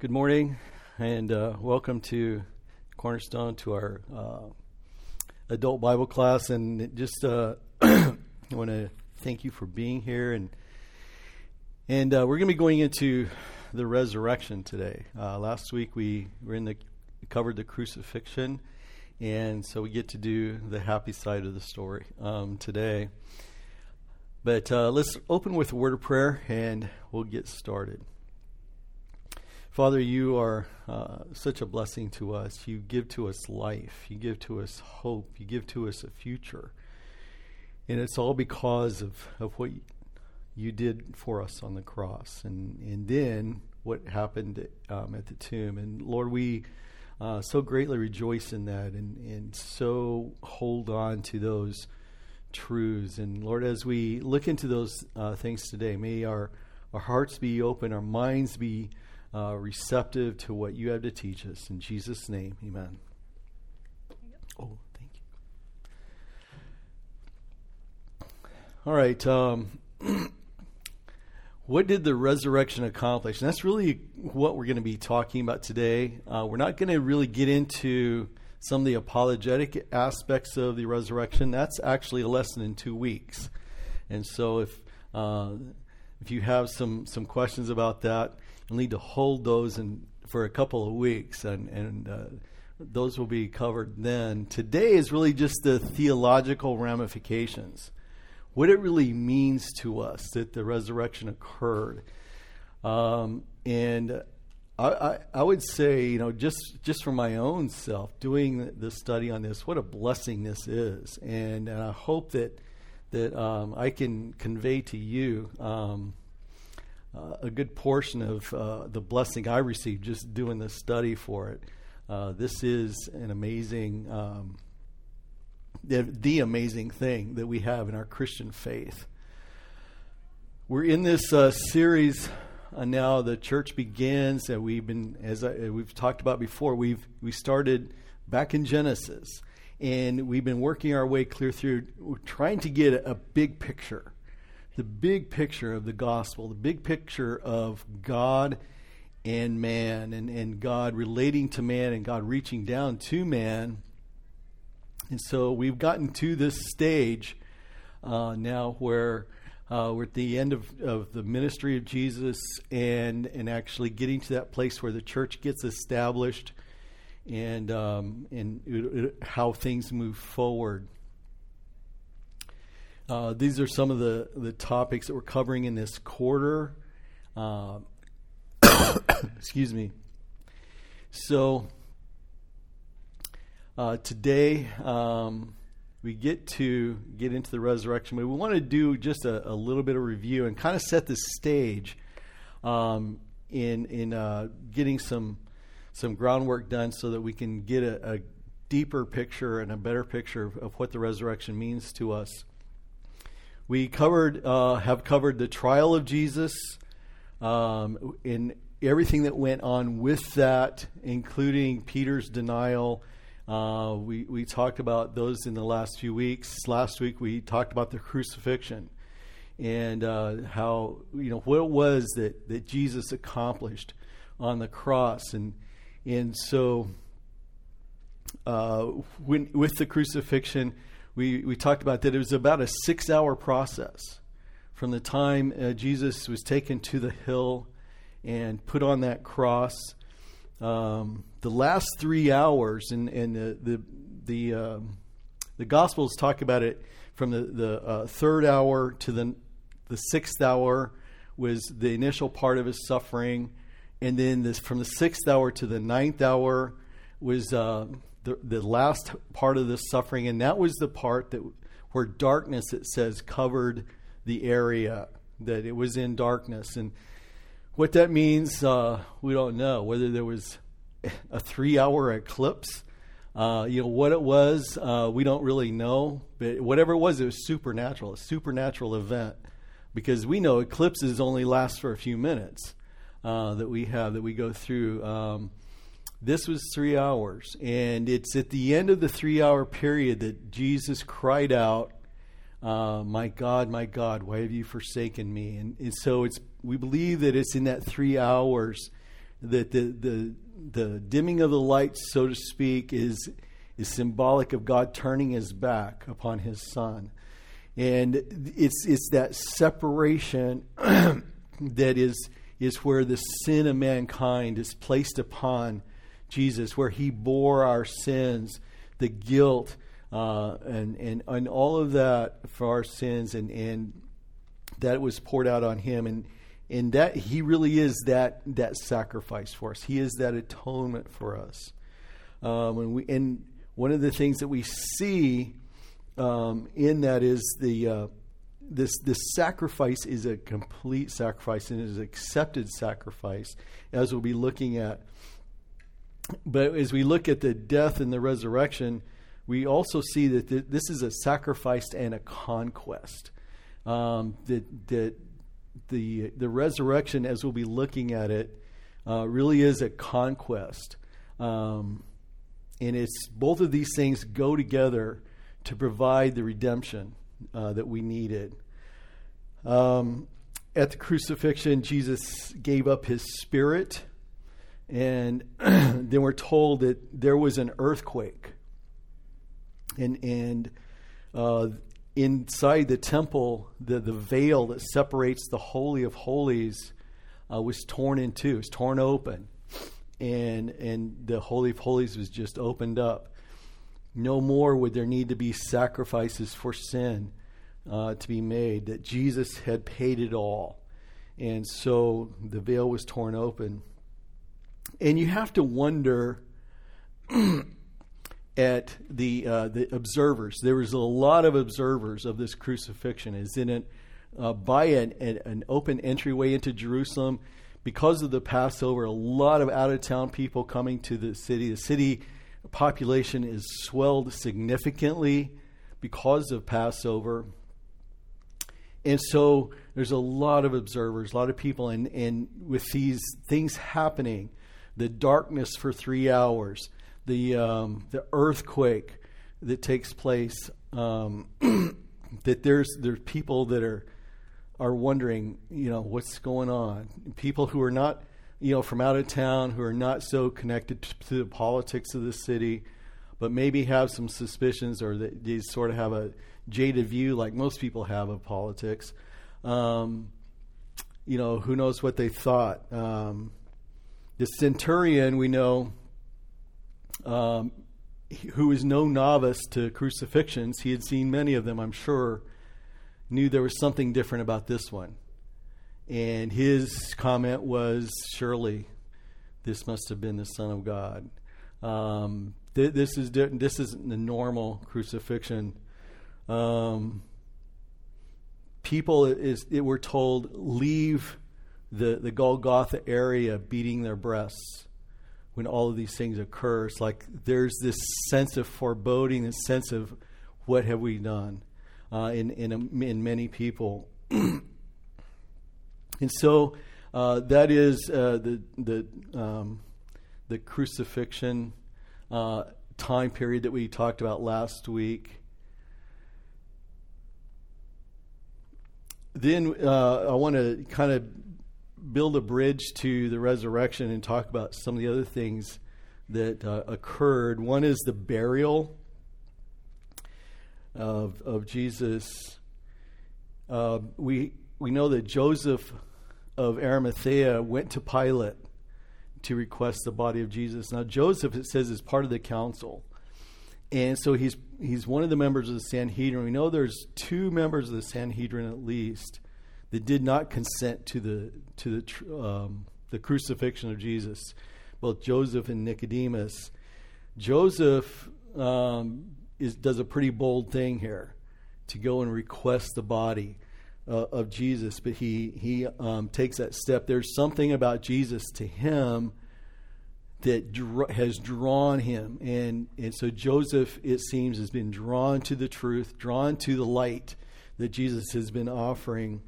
Good morning, and uh, welcome to Cornerstone to our uh, adult Bible class. And just uh, I want to thank you for being here, and and uh, we're going to be going into the resurrection today. Uh, last week we were in the covered the crucifixion, and so we get to do the happy side of the story um, today. But uh, let's open with a word of prayer, and we'll get started. Father, you are uh, such a blessing to us. You give to us life. You give to us hope. You give to us a future. And it's all because of, of what you did for us on the cross. And, and then what happened um, at the tomb. And Lord, we uh, so greatly rejoice in that and, and so hold on to those truths. And Lord, as we look into those uh, things today, may our, our hearts be open, our minds be uh, receptive to what you have to teach us. In Jesus' name, amen. Oh, thank you. All right. Um, what did the resurrection accomplish? And that's really what we're going to be talking about today. Uh, we're not going to really get into some of the apologetic aspects of the resurrection. That's actually a lesson in two weeks. And so if uh, if you have some some questions about that, need to hold those in, for a couple of weeks, and and uh, those will be covered then. Today is really just the theological ramifications, what it really means to us that the resurrection occurred, um, and. I, I, I, would say, you know, just just for my own self, doing the, the study on this, what a blessing this is, and, and I hope that that um, I can convey to you um, uh, a good portion of uh, the blessing I received just doing this study for it. Uh, this is an amazing, um, the, the, amazing thing that we have in our Christian faith. We're in this uh, series uh, now. The church begins, and we've been, as I, we've talked about before, we've we started back in Genesis, and we've been working our way clear through, trying to get a, a big picture the big picture of the gospel, the big picture of God and man, and, and God relating to man and God reaching down to man. And so we've gotten to this stage uh, now where uh, we're at the end of, of the ministry of Jesus and, and actually getting to that place where the church gets established and, um, and it, it, how things move forward. Uh, these are some of the, the topics that we're covering in this quarter. Uh, excuse me. So, uh, today um, we get to get into the resurrection, but we want to do just a, a little bit of review and kind of set the stage um, in in uh, getting some some groundwork done so that we can get a, a deeper picture and a better picture of, of what the resurrection means to us. We covered, uh, have covered the trial of Jesus um, in everything that went on with that, including Peter's denial. Uh, we, we talked about those in the last few weeks. Last week we talked about the crucifixion and uh, how, you know, what it was that, that Jesus accomplished on the cross. And, and so uh, when, with the crucifixion, we, we talked about that it was about a six hour process from the time uh, Jesus was taken to the hill and put on that cross. Um, the last three hours, and, and the, the, the, um, the Gospels talk about it from the, the uh, third hour to the, the sixth hour was the initial part of his suffering. And then this, from the sixth hour to the ninth hour was uh, the, the last part of the suffering, and that was the part that where darkness, it says, covered the area, that it was in darkness. And what that means, uh, we don't know. Whether there was a three hour eclipse, uh, you know, what it was, uh, we don't really know. But whatever it was, it was supernatural, a supernatural event. Because we know eclipses only last for a few minutes uh, that we have, that we go through. Um, this was three hours. And it's at the end of the three hour period that Jesus cried out, uh, My God, my God, why have you forsaken me? And, and so it's, we believe that it's in that three hours that the, the, the dimming of the lights, so to speak, is, is symbolic of God turning his back upon his son. And it's, it's that separation that is, is where the sin of mankind is placed upon Jesus, where he bore our sins, the guilt, uh, and, and, and all of that for our sins, and, and that was poured out on him. And, and that he really is that, that sacrifice for us. He is that atonement for us. Um, and, we, and one of the things that we see um, in that is the uh, this this sacrifice is a complete sacrifice and is an accepted sacrifice, as we'll be looking at. But as we look at the death and the resurrection, we also see that th- this is a sacrifice and a conquest. Um, that that the the resurrection, as we'll be looking at it, uh, really is a conquest, um, and it's both of these things go together to provide the redemption uh, that we needed. Um, at the crucifixion, Jesus gave up his spirit, and then we're told that there was an earthquake, and and uh, inside the temple, the the veil that separates the holy of holies uh, was torn in two. It was torn open, and and the holy of holies was just opened up. No more would there need to be sacrifices for sin uh, to be made, that Jesus had paid it all. And so the veil was torn open. And you have to wonder at the, uh, the observers. There was a lot of observers of this crucifixion. Is in it uh, by an, an, open entryway into Jerusalem because of the Passover. A lot of out of town people coming to the city. The city population is swelled significantly because of Passover. And so there's a lot of observers, a lot of people, and, and with these things happening, the darkness for three hours, the, um, the earthquake that takes place, um, that there's, there's people that are, are wondering, you know, what's going on. People who are not you know, from out of town who are not so connected to the politics of the city, but maybe have some suspicions or they, they sort of have a jaded view, like most people have of politics. Um, you know, who knows what they thought. Um, the centurion, we know, um, who is no novice to crucifixions, he had seen many of them, I'm sure, knew there was something different about this one. And his comment was, Surely this must have been the Son of God. Um, th- this, is di- this isn't the normal crucifixion. Um, people, is, it, we're told, leave the, the Golgotha area beating their breasts when all of these things occur. It's like there's this sense of foreboding, this sense of what have we done uh, in, in, a, in many people. And so uh, that is uh, the, the, um, the crucifixion uh, time period that we talked about last week. Then uh, I want to kind of build a bridge to the resurrection and talk about some of the other things that uh, occurred. One is the burial of, of Jesus. Uh, we we know that Joseph of Arimathea went to Pilate to request the body of Jesus. Now, Joseph, it says, is part of the council. And so he's, he's one of the members of the Sanhedrin. We know there's two members of the Sanhedrin at least that did not consent to the, to the, um, the crucifixion of Jesus, both Joseph and Nicodemus. Joseph um, is, does a pretty bold thing here to go and request the body uh, of Jesus, but he he um, takes that step. There's something about Jesus to him that dr- has drawn him, and and so Joseph, it seems, has been drawn to the truth, drawn to the light that Jesus has been offering,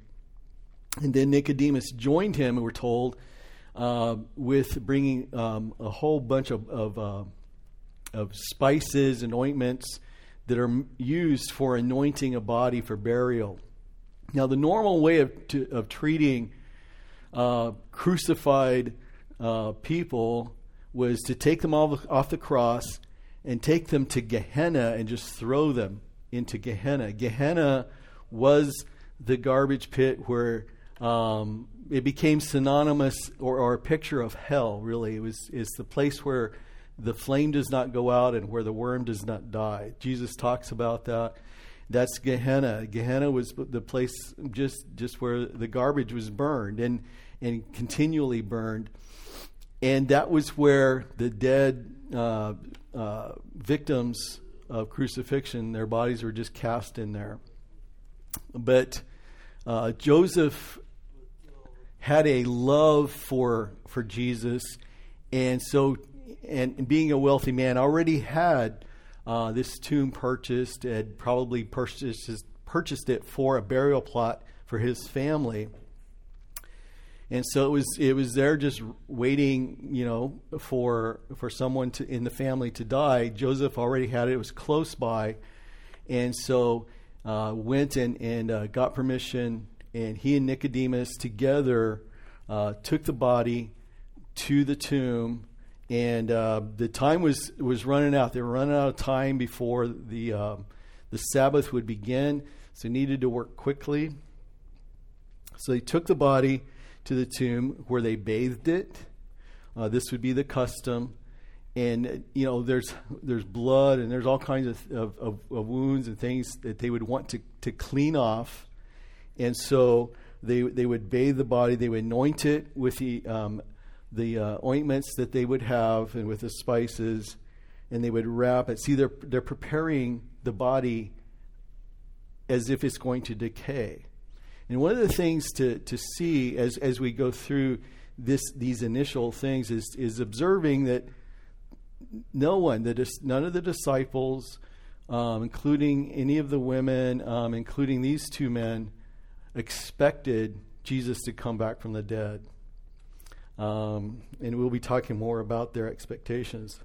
and then Nicodemus joined him. And we're told uh, with bringing um, a whole bunch of of, uh, of spices and ointments that are used for anointing a body for burial. Now, the normal way of, to, of treating uh, crucified uh, people was to take them all off the cross and take them to Gehenna and just throw them into Gehenna. Gehenna was the garbage pit where um, it became synonymous or, or, a picture of hell. Really, it was it's the place where the flame does not go out and where the worm does not die. Jesus talks about that. That's Gehenna. Gehenna was the place just just where the garbage was burned and and continually burned, and that was where the dead uh, uh, victims of crucifixion, their bodies were just cast in there. But uh, Joseph had a love for for Jesus, and so and, being a wealthy man already had uh, this tomb purchased, had probably purchased purchased it for a burial plot for his family. And so it was it was there just waiting, you know, for for someone to in the family to die. Joseph already had it; it was close by, and so uh, went and and uh, got permission and he and Nicodemus together uh, took the body to the tomb. And uh, the time was, was running out. They were running out of time before the, uh, the Sabbath would begin, so they needed to work quickly. So they took the body to the tomb where they bathed it. Uh, this would be the custom and you know there's there's blood and there's all kinds of, of, of, of, wounds and things that they would want to, to clean off and so they, they would bathe the body, they would anoint it with the, um, the uh, ointments that they would have and with the spices, and they would wrap it. See, they're, they're preparing the body as if it's going to decay. And one of the things to, to see as, as we go through this, these initial things is, is observing that no one, the, none of the disciples, um, including any of the women, um, including these two men, expected Jesus to come back from the dead. Um, and we'll be talking more about their expectations.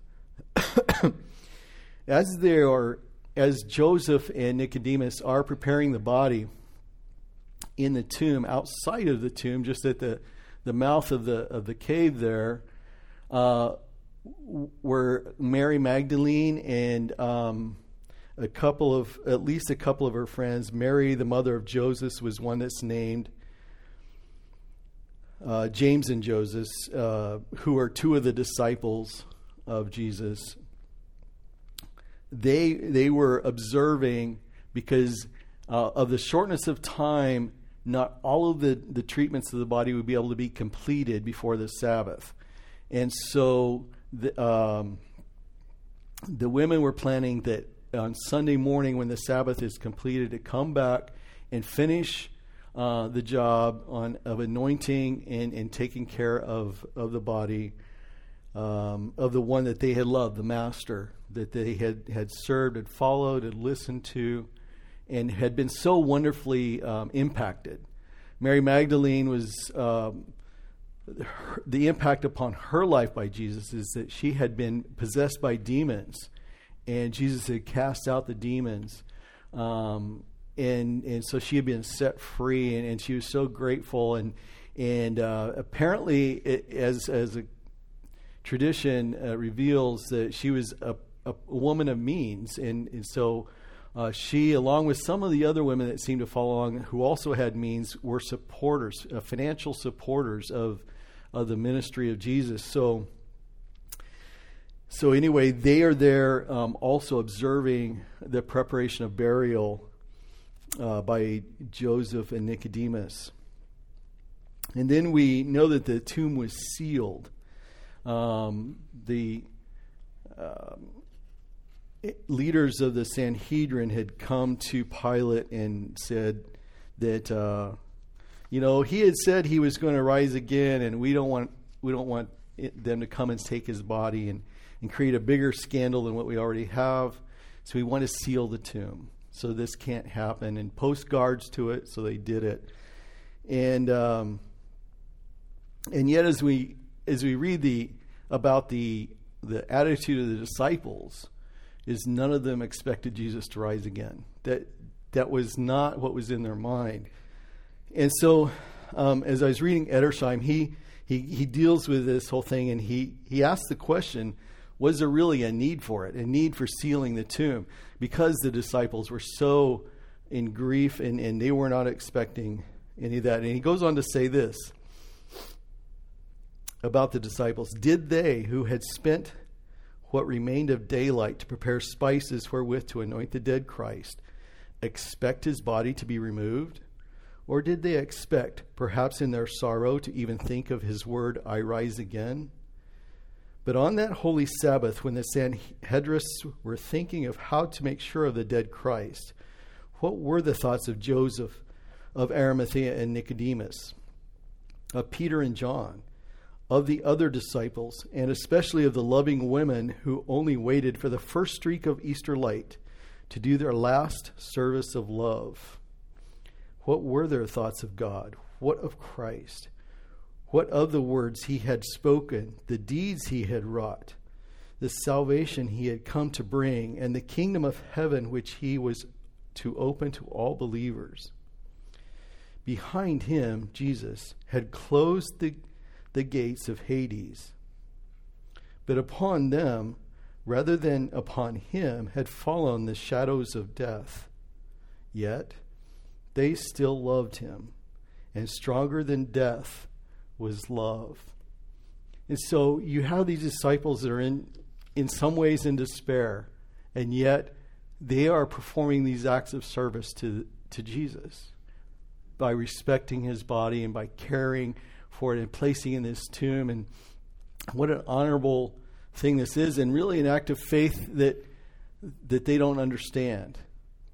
as they are, as Joseph and Nicodemus are preparing the body in the tomb, outside of the tomb, just at the, the mouth of the of the cave there, uh, were Mary Magdalene and um, a couple of, at least a couple of her friends. Mary, the mother of Joseph, was one that's named. Uh, James and Joseph, uh, who are two of the disciples of Jesus, they they were observing because uh, of the shortness of time. Not all of the, the treatments of the body would be able to be completed before the Sabbath, and so the um, the women were planning that on Sunday morning when the Sabbath is completed to come back and finish uh, the job on of anointing and, and taking care of, of the body um, of the one that they had loved, the Master that they had, had served, had followed, had listened to, and had been so wonderfully um, impacted. Mary Magdalene was. Um, the impact upon her life by Jesus is that she had been possessed by demons and Jesus had cast out the demons. Um, and and so she had been set free, and, and she was so grateful. And and uh, apparently, it, as as a tradition uh, reveals, that she was a, a, woman of means, and and so. Uh, she, along with some of the other women that seemed to follow along, who also had means, were supporters, uh, financial supporters of, of the ministry of Jesus. So, so, anyway, they are there um, also observing the preparation of burial uh, by Joseph and Nicodemus. And then we know that the tomb was sealed. Um, the um, leaders of the Sanhedrin had come to Pilate and said that, uh, you know, he had said he was going to rise again, and we don't want we don't want it, them to come and take his body. And and create a bigger scandal than what we already have. So we want to seal the tomb. So this can't happen. And post guards to it, so they did it. And um, and yet, as we as we read the about the the attitude of the disciples, is none of them expected Jesus to rise again. That that was not what was in their mind. And so, um, as I was reading Edersheim, he he, he deals with this whole thing and he, he asks the question was there really a need for it, a need for sealing the tomb? Because the disciples were so in grief and, and they were not expecting any of that. And he goes on to say this about the disciples Did they, who had spent what remained of daylight to prepare spices wherewith to anoint the dead Christ, expect his body to be removed? Or did they expect, perhaps in their sorrow, to even think of his word, I rise again? But on that holy Sabbath, when the Sanhedrists were thinking of how to make sure of the dead Christ, what were the thoughts of Joseph, of Arimathea, and Nicodemus, of Peter and John, of the other disciples, and especially of the loving women who only waited for the first streak of Easter light to do their last service of love? What were their thoughts of God? What of Christ? What of the words he had spoken, the deeds he had wrought, the salvation he had come to bring, and the kingdom of heaven which he was to open to all believers? Behind him, Jesus had closed the, the gates of Hades. But upon them, rather than upon him, had fallen the shadows of death. Yet, they still loved him. And stronger than death was love. And so you have these disciples that are in, in some ways in despair, and yet they are performing these acts of service to, to Jesus by respecting his body and by caring for it and placing in this tomb. And what an honorable thing this is, and really an act of faith that that they don't understand.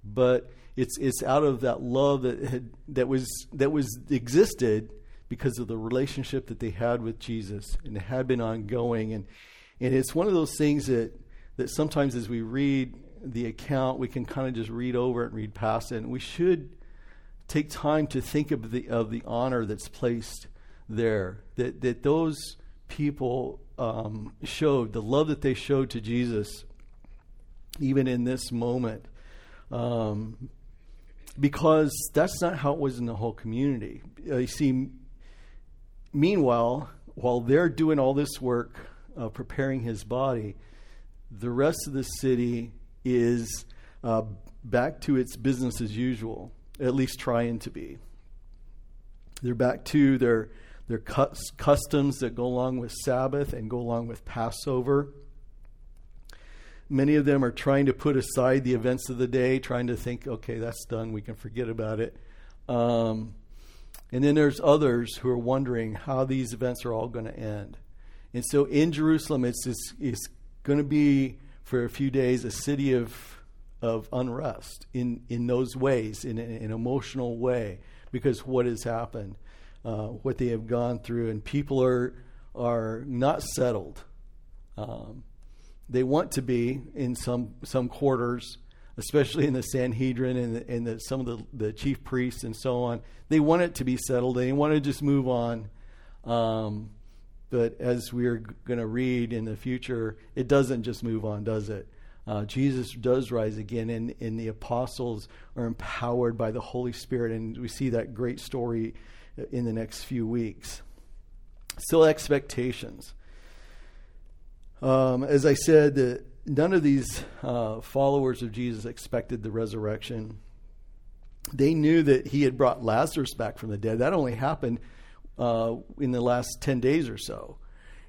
But it's it's out of that love that had that was that was existed because of the relationship that they had with Jesus and it had been ongoing and and it's one of those things that that sometimes as we read the account we can kind of just read over it and read past it and we should take time to think of the of the honor that's placed there that that those people um, showed the love that they showed to Jesus even in this moment um, because that's not how it was in the whole community. Uh, you see, meanwhile, while they're doing all this work, uh, preparing his body, the rest of the city is uh, back to its business as usual, at least trying to be. They're back to their their customs that go along with Sabbath and go along with Passover. Many of them are trying to put aside the events of the day, trying to think, okay, that's done, we can forget about it. Um, and then there's others who are wondering how these events are all going to end. And so in Jerusalem, it's, it's, it's going to be, for a few days, a city of, of unrest in, in those ways, in, an emotional way, because what has happened, uh, what they have gone through, and people are, are not settled. Um, they want to be in some some quarters, especially in the Sanhedrin and, the, and the, some of the, the chief priests and so on. They want it to be settled. They want to just move on. Um, but as we're going to read in the future, it doesn't just move on, does it? Uh, Jesus does rise again, and, and the apostles are empowered by the Holy Spirit, and we see that great story in the next few weeks. Still, expectations. Um, as I said, the, none of these uh, followers of Jesus expected the resurrection. They knew that he had brought Lazarus back from the dead. That only happened uh, in the last 10 days or so.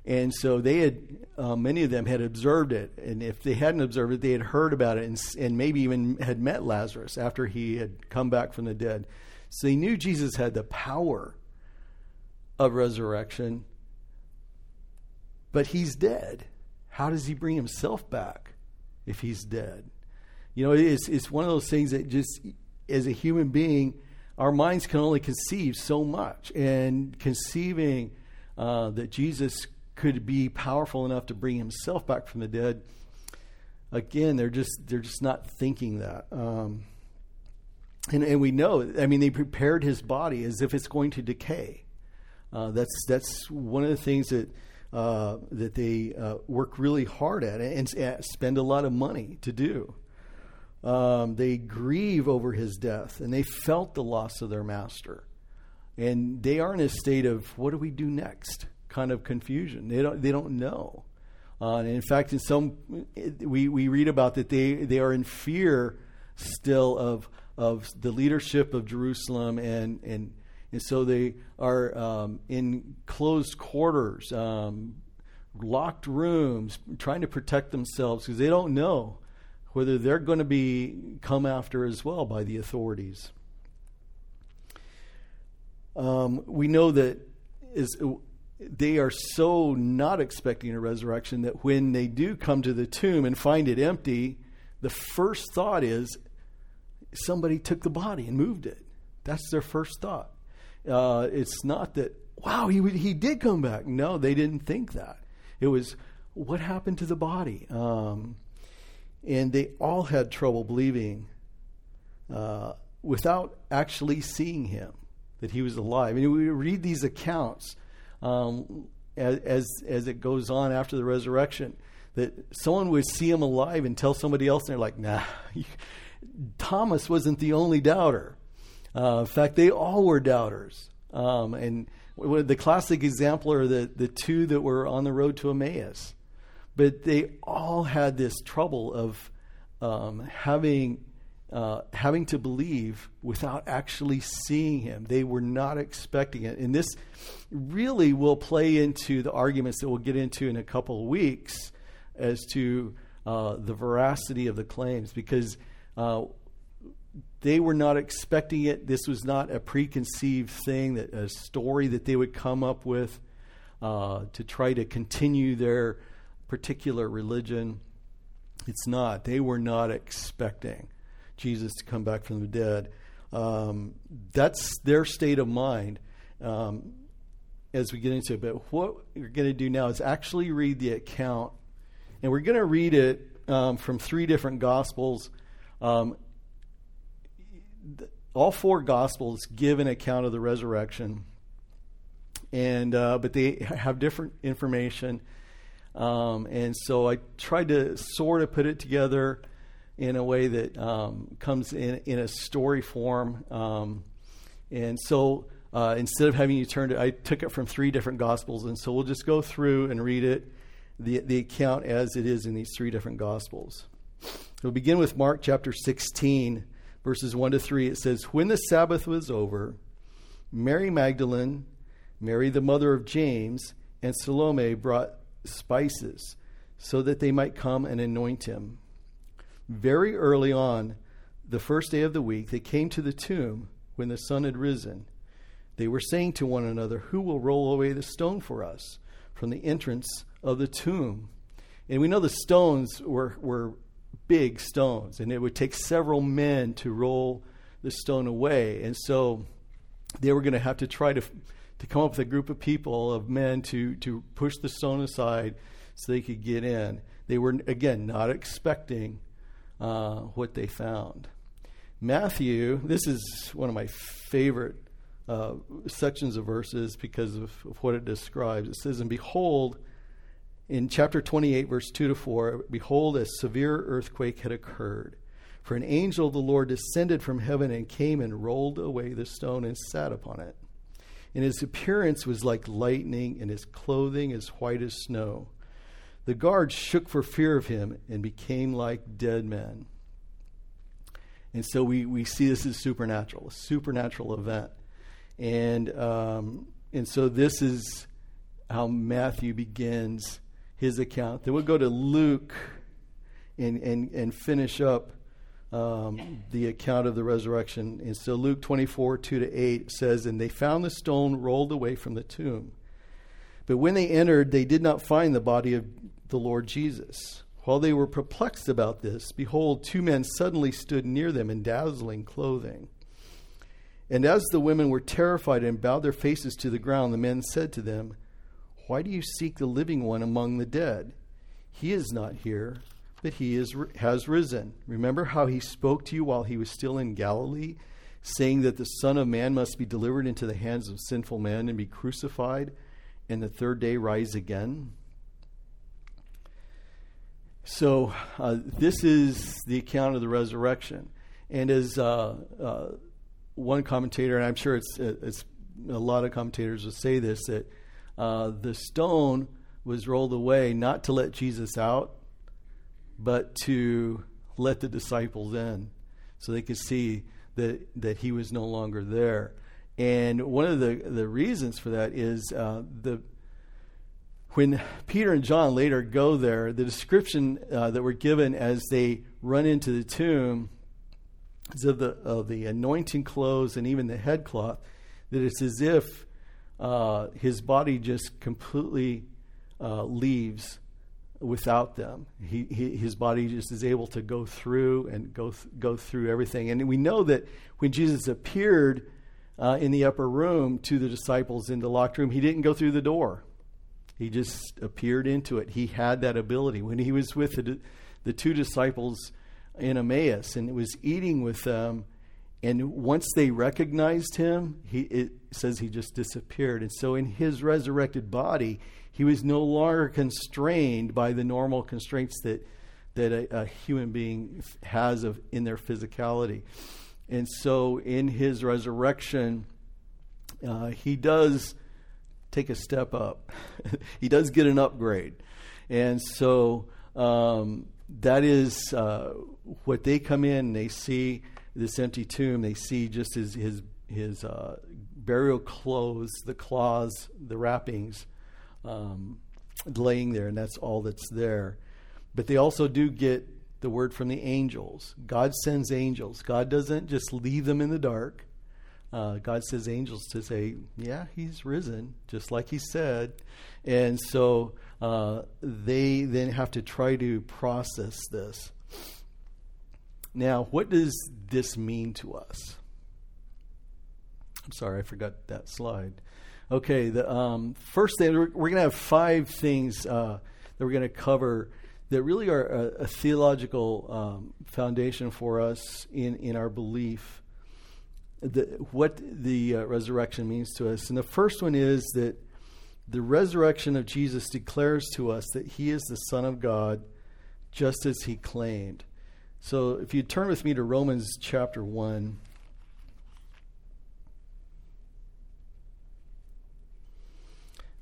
And so they had, uh, many of them had observed it. And if they hadn't observed it, they had heard about it and, and maybe even had met Lazarus after he had come back from the dead. So they knew Jesus had the power of resurrection, but he's dead how does he bring himself back if he's dead? You know, it's, it's one of those things that just, as a human being, our minds can only conceive so much. And conceiving uh, that Jesus could be powerful enough to bring himself back from the dead, again, they're just they're just not thinking that. Um, and, and we know, I mean, they prepared his body as if it's going to decay. Uh, that's that's one of the things that uh, that they uh, work really hard at and, and spend a lot of money to do. Um, they grieve over his death and they felt the loss of their master. And they are in a state of what do we do next? kind of confusion. They don't they don't know. Uh, and in fact, in some we, we read about that they, they are in fear still of of the leadership of Jerusalem and and and so they are um, in closed quarters, um, locked rooms, trying to protect themselves because they don't know whether they're going to be come after as well by the authorities. Um, we know that is they are so not expecting a resurrection that when they do come to the tomb and find it empty, the first thought is somebody took the body and moved it. That's their first thought. Uh, it's not that, wow, he, he did come back. No, they didn't think that. It was, what happened to the body? Um, and they all had trouble believing uh, without actually seeing him that he was alive. And we read these accounts um, as, as it goes on after the resurrection that someone would see him alive and tell somebody else, and they're like, nah, Thomas wasn't the only doubter. Uh, in fact, they all were doubters. Um, and the classic example are the, the two that were on the road to Emmaus. But they all had this trouble of um, having uh, having to believe without actually seeing him. They were not expecting it. And this really will play into the arguments that we'll get into in a couple of weeks as to uh, the veracity of the claims because uh, they were not expecting it. This was not a preconceived thing, that a story that they would come up with uh, to try to continue their particular religion. It's not. They were not expecting Jesus to come back from the dead. Um, that's their state of mind um, as we get into it. But what we're going to do now is actually read the account, and we're going to read it um, from three different Gospels. Um, all four Gospels give an account of the resurrection, and uh, but they have different information. Um, and so I tried to sort of put it together in a way that um, comes in, in a story form. Um, and so uh, instead of having you turn to, I took it from three different gospels, and so we'll just go through and read it, the, the account as it is in these three different gospels. We'll begin with Mark chapter 16, verses 1 to 3. It says, When the Sabbath was over, Mary Magdalene, Mary the mother of James, and Salome brought spices so that they might come and anoint him. Very early on, the first day of the week, they came to the tomb when the sun had risen. They were saying to one another, Who will roll away the stone for us from the entrance of the tomb? And we know the stones were, were big stones, and it would take several men to roll the stone away. And so they were going to have to try to, to come up with a group of people, of men, to, to push the stone aside so they could get in. They were, again, not expecting uh, what they found. Matthew, this is one of my favorite uh, sections of verses because of, of, what it describes. It says, And behold, in chapter 28, verse 2 to 4, behold, a severe earthquake had occurred. For an angel of the Lord descended from heaven and came and rolled away the stone and sat upon it. And his appearance was like lightning, and his clothing as white as snow. The guards shook for fear of him and became like dead men. And so we, we see this as supernatural, a supernatural event. And, um, and so this is how Matthew begins his account. Then we'll go to Luke and, and, and finish up um, the account of the resurrection. And so Luke 24, 2 to 8 says, And they found the stone rolled away from the tomb. But when they entered, they did not find the body of the Lord Jesus. While they were perplexed about this, behold, two men suddenly stood near them in dazzling clothing. And as the women were terrified and bowed their faces to the ground, the men said to them, Why do you seek the living one among the dead? He is not here, but he is, has risen. Remember how he spoke to you while he was still in Galilee, saying that the Son of Man must be delivered into the hands of sinful men and be crucified, and the third day rise again? So, uh, this is the account of the resurrection. And as uh, uh, one commentator, and I'm sure it's, it's a lot of commentators will say this, that uh, the stone was rolled away not to let Jesus out, but to let the disciples in so they could see that, that he was no longer there. And one of the, the reasons for that is uh, the when Peter and John later go there, the description uh, that were given as they run into the tomb is of the, of the anointing clothes and even the headcloth, that it's as if uh, his body just completely uh, leaves without them. He, he, his body just is able to go through and go th- go through everything. And we know that when Jesus appeared uh, in the upper room to the disciples in the locked room, he didn't go through the door. He just appeared into it. He had that ability. When he was with the, the two disciples in Emmaus and was eating with them, and once they recognized him, he, it says he just disappeared. And so in his resurrected body, he was no longer constrained by the normal constraints that, that a, a human being has of, in their physicality. And so in his resurrection, uh, he does take a step up. he does get an upgrade. And so um, that is uh, what they come in, they see this empty tomb, they see just his, his, his uh, burial clothes, the cloths, the wrappings um, laying there, and that's all that's there. But they also do get the word from the angels. God sends angels. God doesn't just leave them in the dark. Uh, God says angels to say, "Yeah, He's risen, just like He said," and so uh, they then have to try to process this. Now, what does this mean to us? I'm sorry, I forgot that slide. Okay, the um, first thing we're, we're going to have five things uh, that we're going to cover that really are a, a theological um, foundation for us in in our belief what the uh, resurrection means to us. And the first one is that the resurrection of Jesus declares to us that he is the Son of God, just as he claimed. So if you turn with me to Romans chapter 1.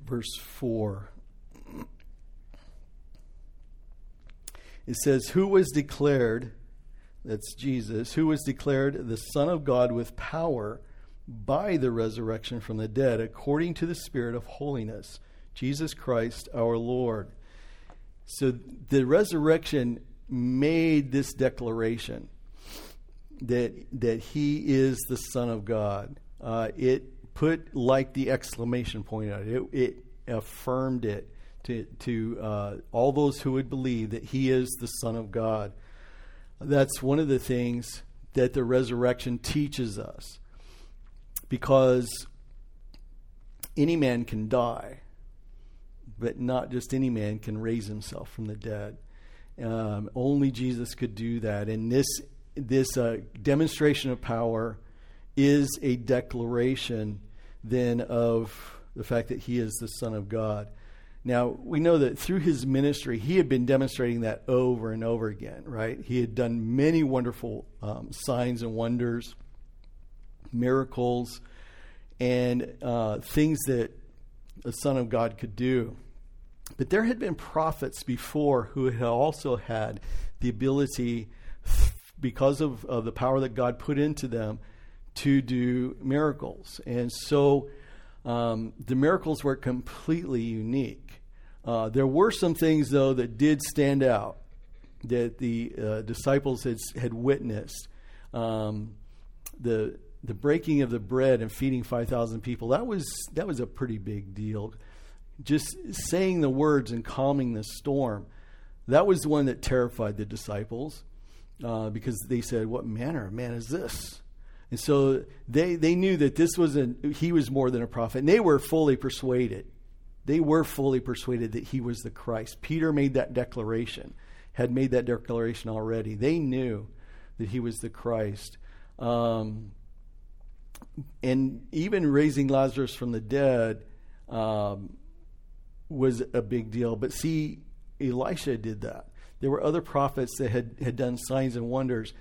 Verse 4. It says, Who was declared that's Jesus, who was declared the Son of God with power by the resurrection from the dead, according to the Spirit of holiness, Jesus Christ our Lord. So the resurrection made this declaration that that he is the Son of God. Uh, it put like the exclamation point on it. It, it affirmed it to to uh, all those who would believe that he is the Son of God. That's one of the things that the resurrection teaches us. Because any man can die, but not just any man can raise himself from the dead. Um, only Jesus could do that. And this, this uh, demonstration of power is a declaration then of the fact that he is the Son of God. Now, we know that through his ministry, he had been demonstrating that over and over again, right? He had done many wonderful um, signs and wonders, miracles, and uh, things that the Son of God could do. But there had been prophets before who had also had the ability, because of, of the power that God put into them, to do miracles. And so um, the miracles were completely unique. Uh, there were some things, though, that did stand out that the uh, disciples had, had witnessed. Um, the the breaking of the bread and feeding 5,000 people, that was, that was a pretty big deal. Just saying the words and calming the storm, that was the one that terrified the disciples uh, because they said, What manner of man is this? And so they, they knew that this was a, he was more than a prophet. And they were fully persuaded. They were fully persuaded that he was the Christ. Peter made that declaration, had made that declaration already. They knew that he was the Christ. Um, and even raising Lazarus from the dead um, was a big deal. But see, Elisha did that. There were other prophets that had, had done signs and wonders.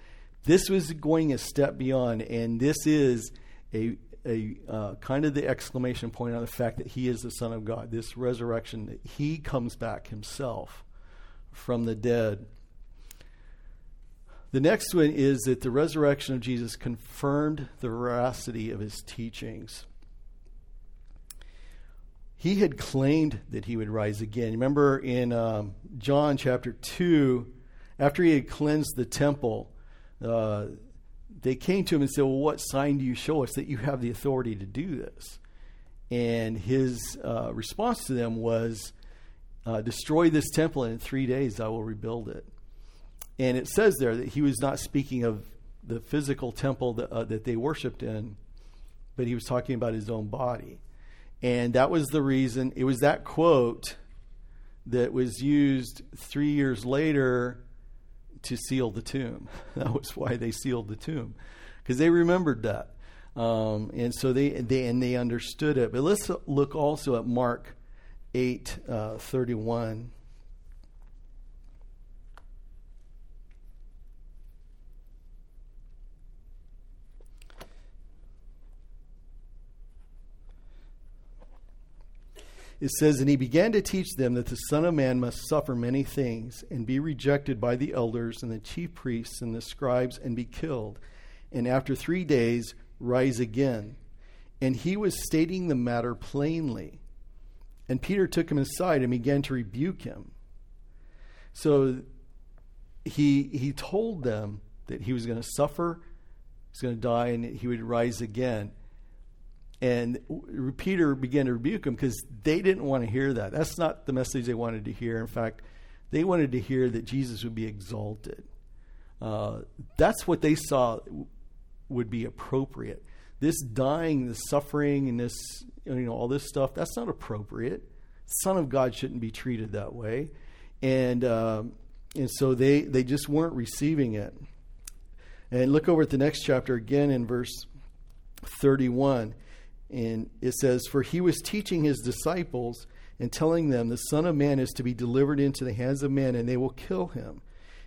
This was going a step beyond, and this is a a uh, kind of the exclamation point on the fact that he is the Son of God. This resurrection, that he comes back himself from the dead. The next one is that the resurrection of Jesus confirmed the veracity of his teachings. He had claimed that he would rise again. Remember in um, John chapter 2, after he had cleansed the temple, uh, they came to him and said, Well, what sign do you show us that you have the authority to do this? And his uh, response to them was, uh, Destroy this temple, and in three days I will rebuild it. And it says there that he was not speaking of the physical temple that, uh, that they worshiped in, but he was talking about his own body. And that was the reason, it was that quote that was used three years later to seal the tomb. That was why they sealed the tomb, because they remembered that. Um, and so they, they and they understood it. But let's look also at Mark 8 uh, 31. It says, And he began to teach them that the Son of Man must suffer many things, and be rejected by the elders and the chief priests and the scribes, and be killed, and after three days rise again. And he was stating the matter plainly. And Peter took him aside and began to rebuke him. So he, he told them that he was going to suffer, he's going to die, and he would rise again. And Peter began to rebuke them because they didn't want to hear that. That's not the message they wanted to hear. In fact, they wanted to hear that Jesus would be exalted. Uh, that's what they saw would be appropriate. This dying, the suffering, and this, you know, all this stuff, that's not appropriate. Son of God shouldn't be treated that way. And, um, and so they, they just weren't receiving it. And look over at the next chapter again in verse 31. And it says, For he was teaching his disciples and telling them, The Son of Man is to be delivered into the hands of men, and they will kill him.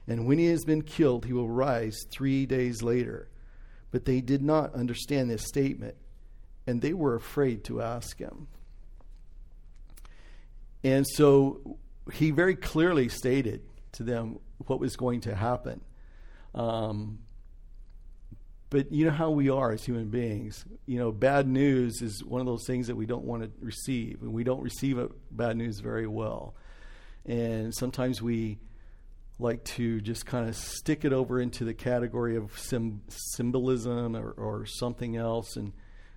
And when he has been killed, he will rise three days later. But they did not understand this statement, and they were afraid to ask him. And so he very clearly stated to them what was going to happen. Um, but you know how we are as human beings. You know, bad news is one of those things that we don't want to receive, and we don't receive bad news very well. And sometimes we like to just kind of stick it over into the category of sim- symbolism or, or, something else, and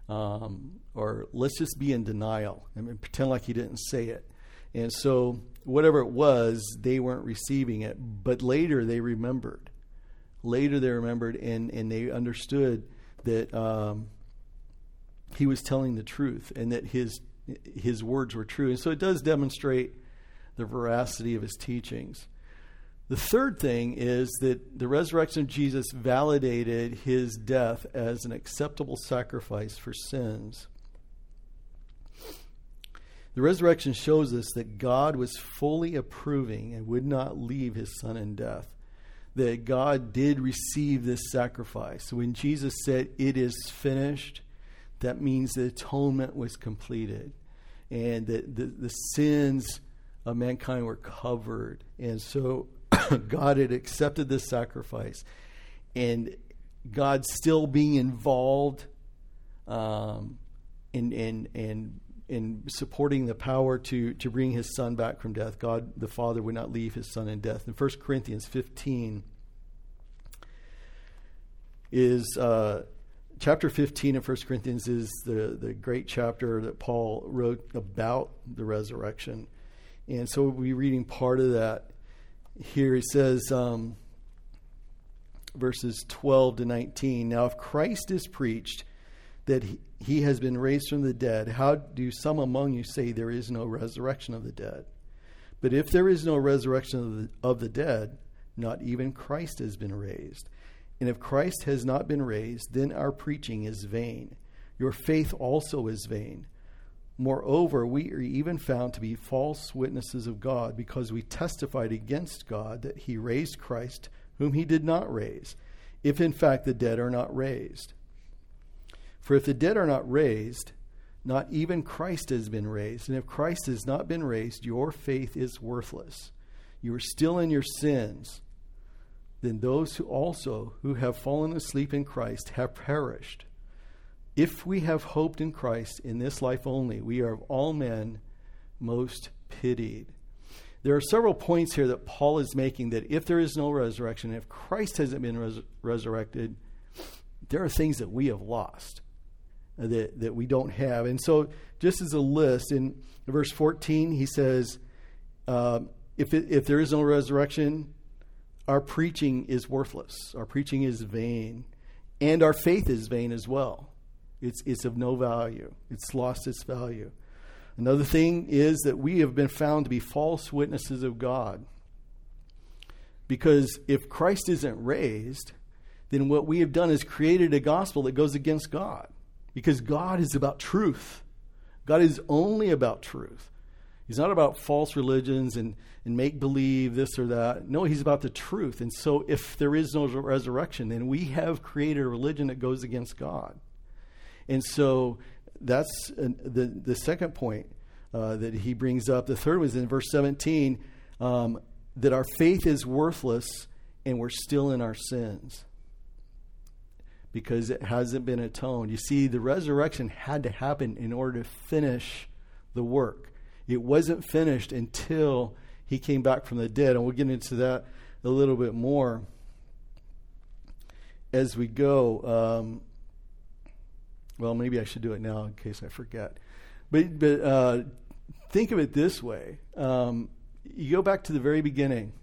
um, or let's just be in denial. I mean, pretend like he didn't say it. And so, whatever it was, they weren't receiving it. But later, they remembered later they remembered and, and they understood that um, he was telling the truth and that his his words were true. And so it does demonstrate the veracity of his teachings. The third thing is that the resurrection of Jesus validated his death as an acceptable sacrifice for sins. The resurrection shows us that God was fully approving and would not leave his son in death that God did receive this sacrifice. When Jesus said, It is finished, that means the atonement was completed and that the, the sins of mankind were covered. And so God had accepted this sacrifice. And God still being involved um, in, in, in, in supporting the power to, to bring his son back from death. God the Father would not leave his son in death. In 1 Corinthians 15, is uh, chapter 15 of 1 Corinthians is the, the great chapter that Paul wrote about the resurrection. And so we'll be reading part of that here. He says, um, verses 12 to 19 Now, if Christ is preached that he, he has been raised from the dead, how do some among you say there is no resurrection of the dead? But if there is no resurrection of the, of the dead, not even Christ has been raised. And if Christ has not been raised, then our preaching is vain. Your faith also is vain. Moreover, we are even found to be false witnesses of God because we testified against God that he raised Christ, whom he did not raise, if in fact the dead are not raised. For if the dead are not raised, not even Christ has been raised. And if Christ has not been raised, your faith is worthless. You are still in your sins. Then those who also who have fallen asleep in Christ have perished. If we have hoped in Christ in this life only, we are of all men most pitied. There are several points here that Paul is making that if there is no resurrection, if Christ hasn't been res- resurrected, there are things that we have lost that, that we don't have. And so, just as a list, in verse 14, he says, uh, if, it, if there is no resurrection, our preaching is worthless. Our preaching is vain. And our faith is vain as well. It's, it's of no value, it's lost its value. Another thing is that we have been found to be false witnesses of God. Because if Christ isn't raised, then what we have done is created a gospel that goes against God. Because God is about truth. God is only about truth. He's not about false religions and, and make believe this or that. No, he's about the truth. And so if there is no resurrection, then we have created a religion that goes against God. And so that's the, the second point uh, that he brings up. The third was in verse 17 um, that our faith is worthless and we're still in our sins because it hasn't been atoned. You see, the resurrection had to happen in order to finish the work. It wasn't finished until he came back from the dead. And we'll get into that a little bit more as we go. Um, well, maybe I should do it now in case I forget. But, but uh, think of it this way um, you go back to the very beginning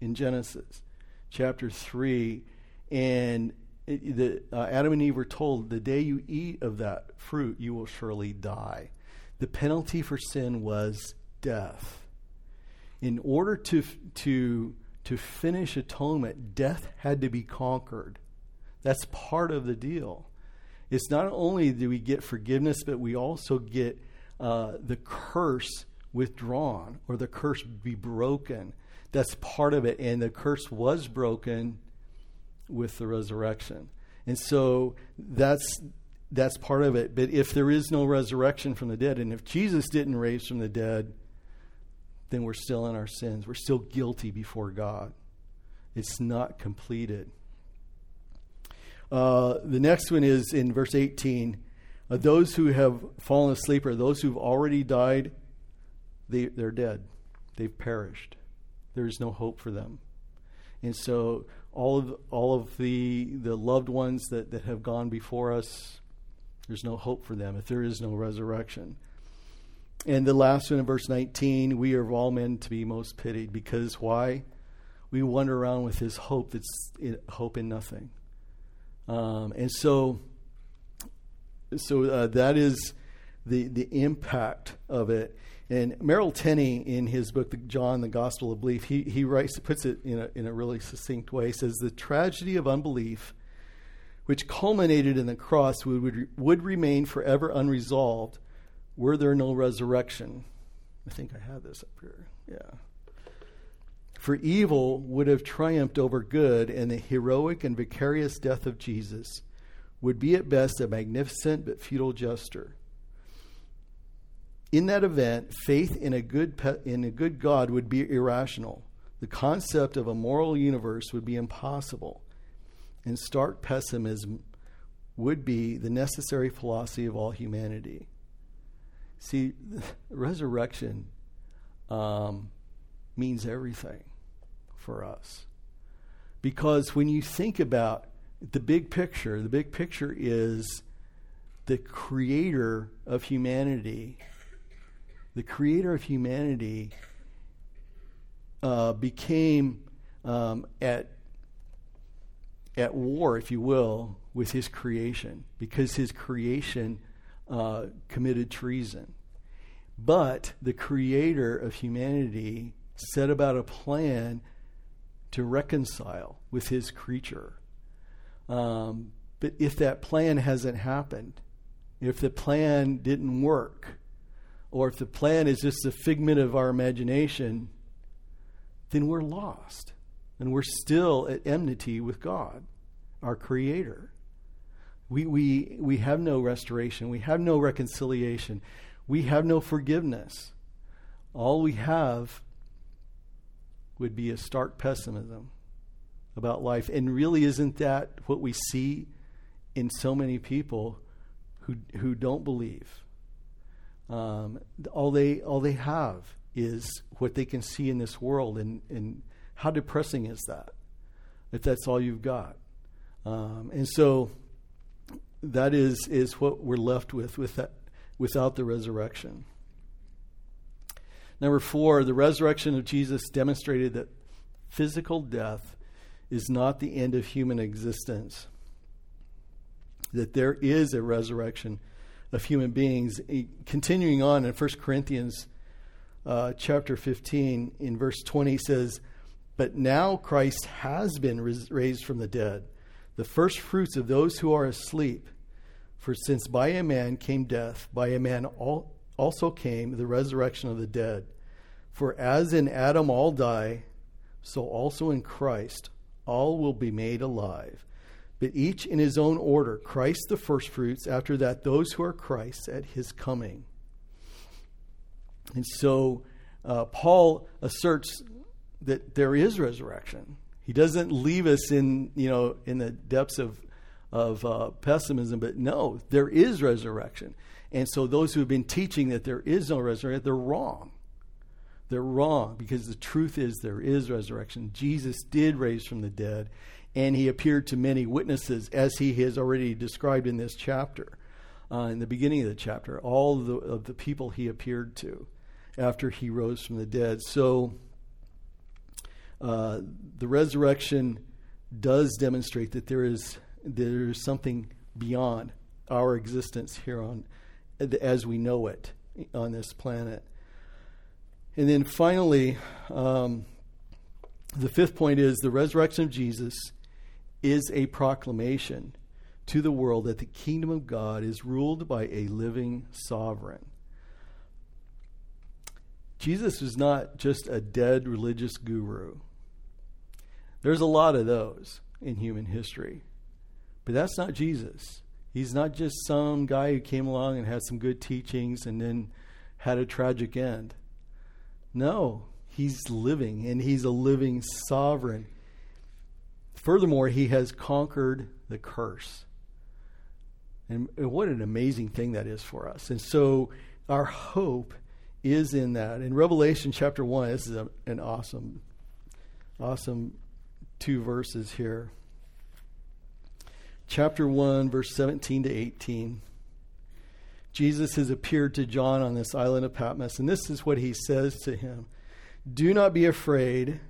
in Genesis chapter 3, and it, the, uh, Adam and Eve were told, The day you eat of that fruit, you will surely die. The penalty for sin was death. In order to, to, to finish atonement, death had to be conquered. That's part of the deal it's not only do we get forgiveness, but we also get uh, the curse withdrawn or the curse be broken. That's part of it. And the curse was broken with the resurrection. And so that's that's part of it. But if there is no resurrection from the dead, and if Jesus didn't raise from the dead, then we're still in our sins. We're still guilty before God. It's not completed. Uh, the next one is in verse 18. Uh, those who have fallen asleep or those who've already died, they, they're dead. They've perished. There is no hope for them. And so all of all of the the loved ones that, that have gone before us, there's no hope for them if there is no resurrection. And the last one in verse 19, we are of all men to be most pitied because why? We wander around with this hope that's in, hope in nothing. Um, and so, so uh, that is the the impact of it. And Merrill Tenney, in his book John, the Gospel of Belief, he he writes puts it in a in a really succinct way. Says the tragedy of unbelief, which culminated in the cross, would would, would remain forever unresolved, were there no resurrection. I think I have this up here. Yeah. For evil would have triumphed over good, and the heroic and vicarious death of Jesus would be at best a magnificent but futile gesture. In that event, faith in a good pe- in a good God would be irrational. The concept of a moral universe would be impossible, and stark pessimism would be the necessary philosophy of all humanity. See, resurrection um, means everything for us. Because when you think about the big picture, the big picture is the creator of humanity. The creator of humanity uh, became um, at at war, if you will, with his creation because his creation uh, committed treason. But the creator of humanity set about a plan to reconcile with his creature. Um, but if that plan hasn't happened, if the plan didn't work, or if the plan is just a figment of our imagination, then we're lost. And we're still at enmity with God, our Creator. We, we, we have no restoration. We have no reconciliation. We have no forgiveness. All we have would be a stark pessimism about life. And really, isn't that what we see in so many people who, who don't believe? Um, all, they, all they have is what they can see in this world. And, and how depressing is that if that's all you've got? Um, and so that is, is what we're left with, with that, without the resurrection. Number four, the resurrection of Jesus demonstrated that physical death is not the end of human existence, that there is a resurrection of human beings. Continuing on in 1 Corinthians uh, chapter 15, in verse 20, says, But now Christ has been raised from the dead, the first fruits of those who are asleep. For since by a man came death, by a man also came the resurrection of the dead. For as in Adam all die, so also in Christ all will be made alive. Each in his own order Christ the firstfruits, after that, those who are Christ's at his coming. And so uh, Paul asserts that there is resurrection. He doesn't leave us in, you know, in the depths of, of uh, pessimism, but no, there is resurrection. And so those who have been teaching that there is no resurrection, they're wrong. They're wrong because the truth is there is resurrection. Jesus did raise from the dead, and he appeared to many witnesses, as he has already described in this chapter, uh, in the beginning of the chapter, all of the, of the people he appeared to after he rose from the dead. So uh, the resurrection does demonstrate that there is there is something beyond our existence here on as we know it on this planet. And then finally, um, the fifth point is the resurrection of Jesus is a proclamation to the world that the kingdom of God is ruled by a living sovereign. Jesus was not just a dead religious guru. There's a lot of those in human history. But that's not Jesus. He's not just some guy who came along and had some good teachings and then had a tragic end. No, he's living and he's a living sovereign. Furthermore, he has conquered the curse. And, what an amazing thing that is for us. And so our hope is in that. In Revelation chapter 1, this is a, an awesome, awesome two verses here. Chapter 1, verse 17 to 18. Jesus has appeared to John on this island of Patmos, and this is what he says to him Do not be afraid.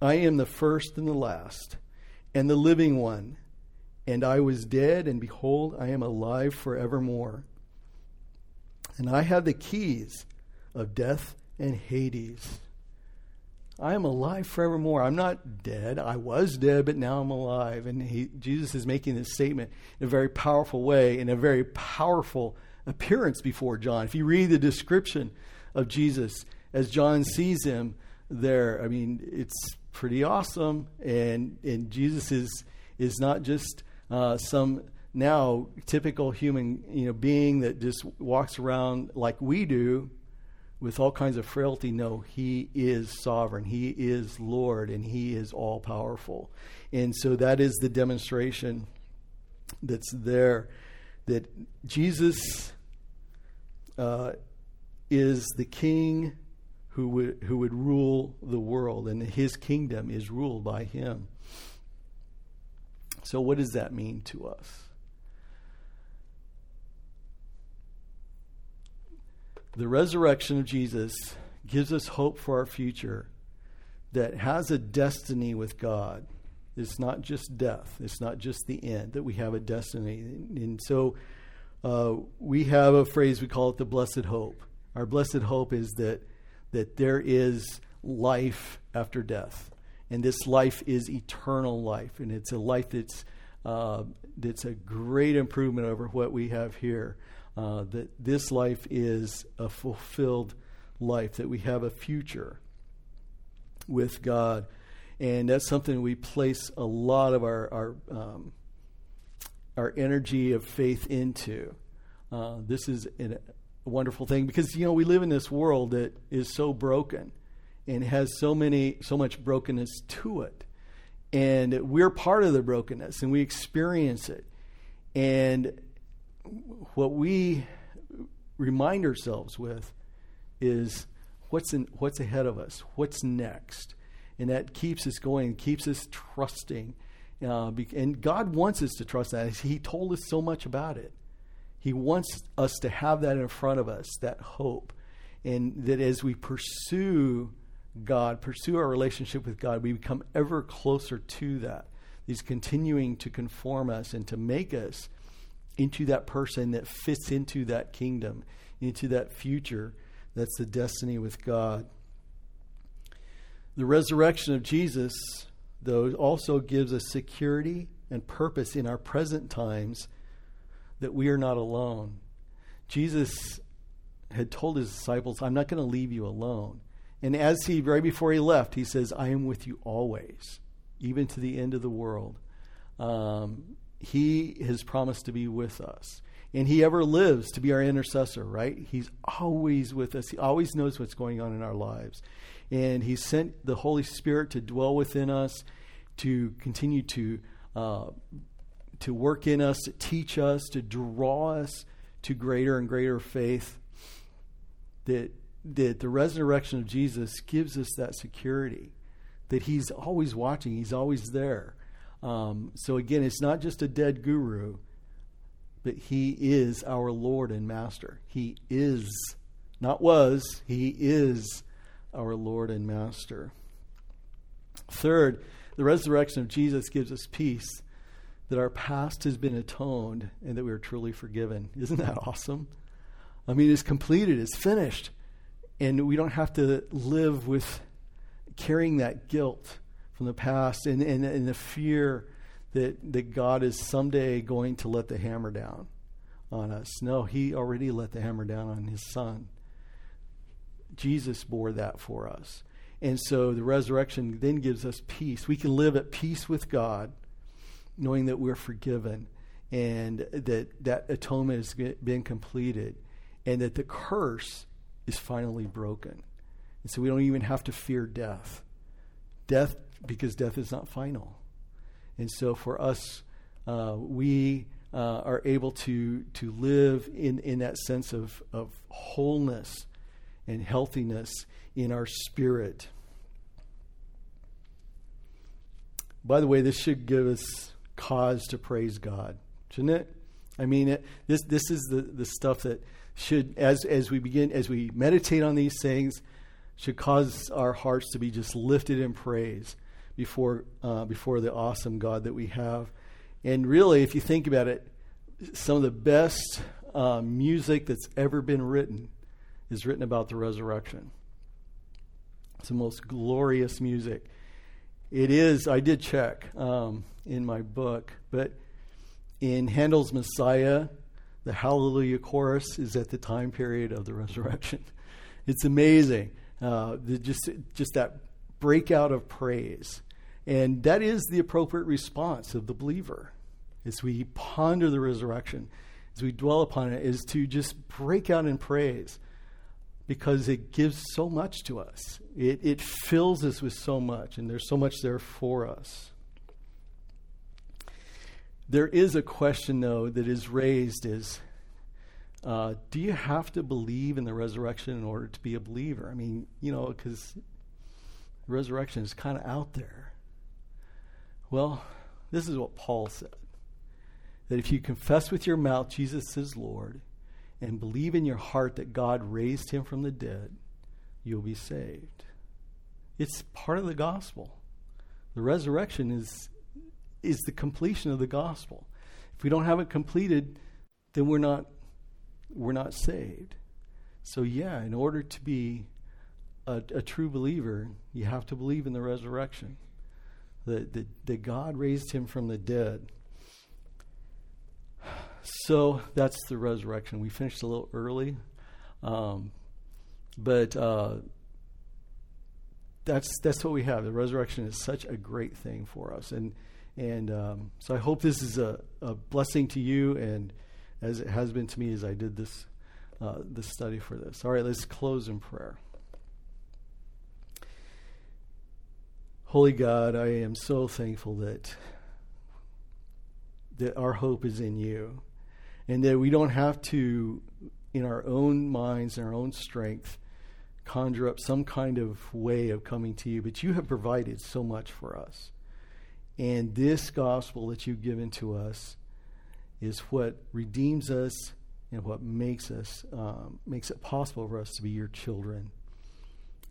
I am the first and the last, and the living one. And I was dead, and behold, I am alive forevermore. And I have the keys of death and Hades. I am alive forevermore. I'm not dead. I was dead, but now I'm alive. And he, Jesus is making this statement in a very powerful way, in a very powerful appearance before John. If you read the description of Jesus as John sees him there, I mean, it's pretty awesome. And, and Jesus is, is not just uh, some now typical human you know, being that just walks around like we do with all kinds of frailty. No, he is sovereign. He is Lord, and he is all powerful. And so that is the demonstration that's there that Jesus uh, is the king who would, who would rule the world, and his kingdom is ruled by him. So, what does that mean to us? The resurrection of Jesus gives us hope for our future that has a destiny with God. It's not just death, it's not just the end, that we have a destiny. And so uh, we have a phrase, we call it the blessed hope. Our blessed hope is that, that there is life after death. And this life is eternal life. And it's a life that's, uh, that's a great improvement over what we have here uh, that this life is a fulfilled life, that we have a future with God. And that's something we place a lot of our, our, um, our energy of faith into. Uh, this is a wonderful thing because you know we live in this world that is so broken and has so many so much brokenness to it. And we're part of the brokenness and we experience it. And what we remind ourselves with is what's in, what's ahead of us what's next. And that keeps us going keeps us trusting uh, and god wants us to trust that. He told us so much about it he wants us to have that in front of us that hope and that as we pursue God, pursue our relationship with God, we become ever closer to that. He's continuing to conform us and to make us into that person that fits into that kingdom, into that future that's the destiny with God. The resurrection of Jesus, though, also gives us security and purpose in our present times that we are not alone. Jesus had told his disciples, I'm not going to leave you alone. And as he, right before he left, he says, I am with you always, even to the end of the world. Um, he has promised to be with us. And he ever lives to be our intercessor, right? He's always with us. He always knows what's going on in our lives. And he sent the Holy Spirit to dwell within us, to continue to, uh, to work in us, to teach us, to draw us to greater and greater faith. That that the resurrection of Jesus gives us that security that he's always watching, he's always there. Um, so again, it's not just a dead guru, but he is our Lord and Master. He is, not was, he is our Lord and Master. Third, the resurrection of Jesus gives us peace that our past has been atoned and that we are truly forgiven. Isn't that awesome? I mean, it's completed, it's finished and we don't have to live with carrying that guilt from the past and, and, and the fear that, that God is someday going to let the hammer down on us. No, He already let the hammer down on His Son. Jesus bore that for us. And so the resurrection then gives us peace. We can live at peace with God, knowing that we're forgiven and that that atonement has been completed and that the curse is finally broken. And so we don't even have to fear death. Death, because death is not final. And so for us, uh, we uh, are able to, to live in, in that sense of, of wholeness and healthiness in our spirit. By the way, this should give us cause to praise God, shouldn't it? I mean, it, this, this is the, the stuff that should, as, as we begin, as we meditate on these things, should cause our hearts to be just lifted in praise before, uh, before the awesome God that we have. And really, if you think about it, some of the best uh, music that's ever been written is written about the resurrection. It's the most glorious music. It is, I did check um, in my book, but in Handel's Messiah, the Hallelujah chorus is at the time period of the resurrection. It's amazing. Uh, the, just, just that breakout of praise. And that is the appropriate response of the believer as we ponder the resurrection, as we dwell upon it, is to just break out in praise because it gives so much to us. It, it fills us with so much, and there's so much there for us. There is a question, though, that is raised is uh, do you have to believe in the resurrection in order to be a believer? I mean, you know, because resurrection is kind of out there. Well, this is what Paul said that if you confess with your mouth Jesus is Lord and believe in your heart that God raised him from the dead, you'll be saved. It's part of the gospel. The resurrection is is the completion of the gospel. If we don't have it completed, then we're not we're not saved. So yeah, in order to be a, a true believer, you have to believe in the resurrection. That, that, that God raised him from the dead. So that's the resurrection. We finished a little early, um, but uh, that's that's what we have. The resurrection is such a great thing for us, and And um, so I hope this is a, a blessing to you, and as it has been to me as I did this uh, this study for this. All right, let's close in prayer. Holy God, I am so thankful that that our hope is in you, and that we don't have to, in our own minds and our own strength, conjure up some kind of way of coming to you. But you have provided so much for us, and this gospel that you've given to us is what redeems us and what makes us um, makes it possible for us to be your children.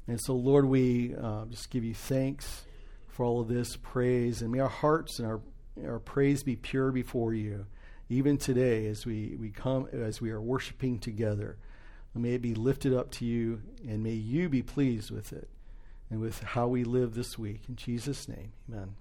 And so, Lord, we uh, just give you thanks for all of this praise, and may our hearts and our our praise be pure before you, even today as we, we come as we are worshiping together. May it be lifted up to you, and may you be pleased with it and with how we live this week. In Jesus' name, amen.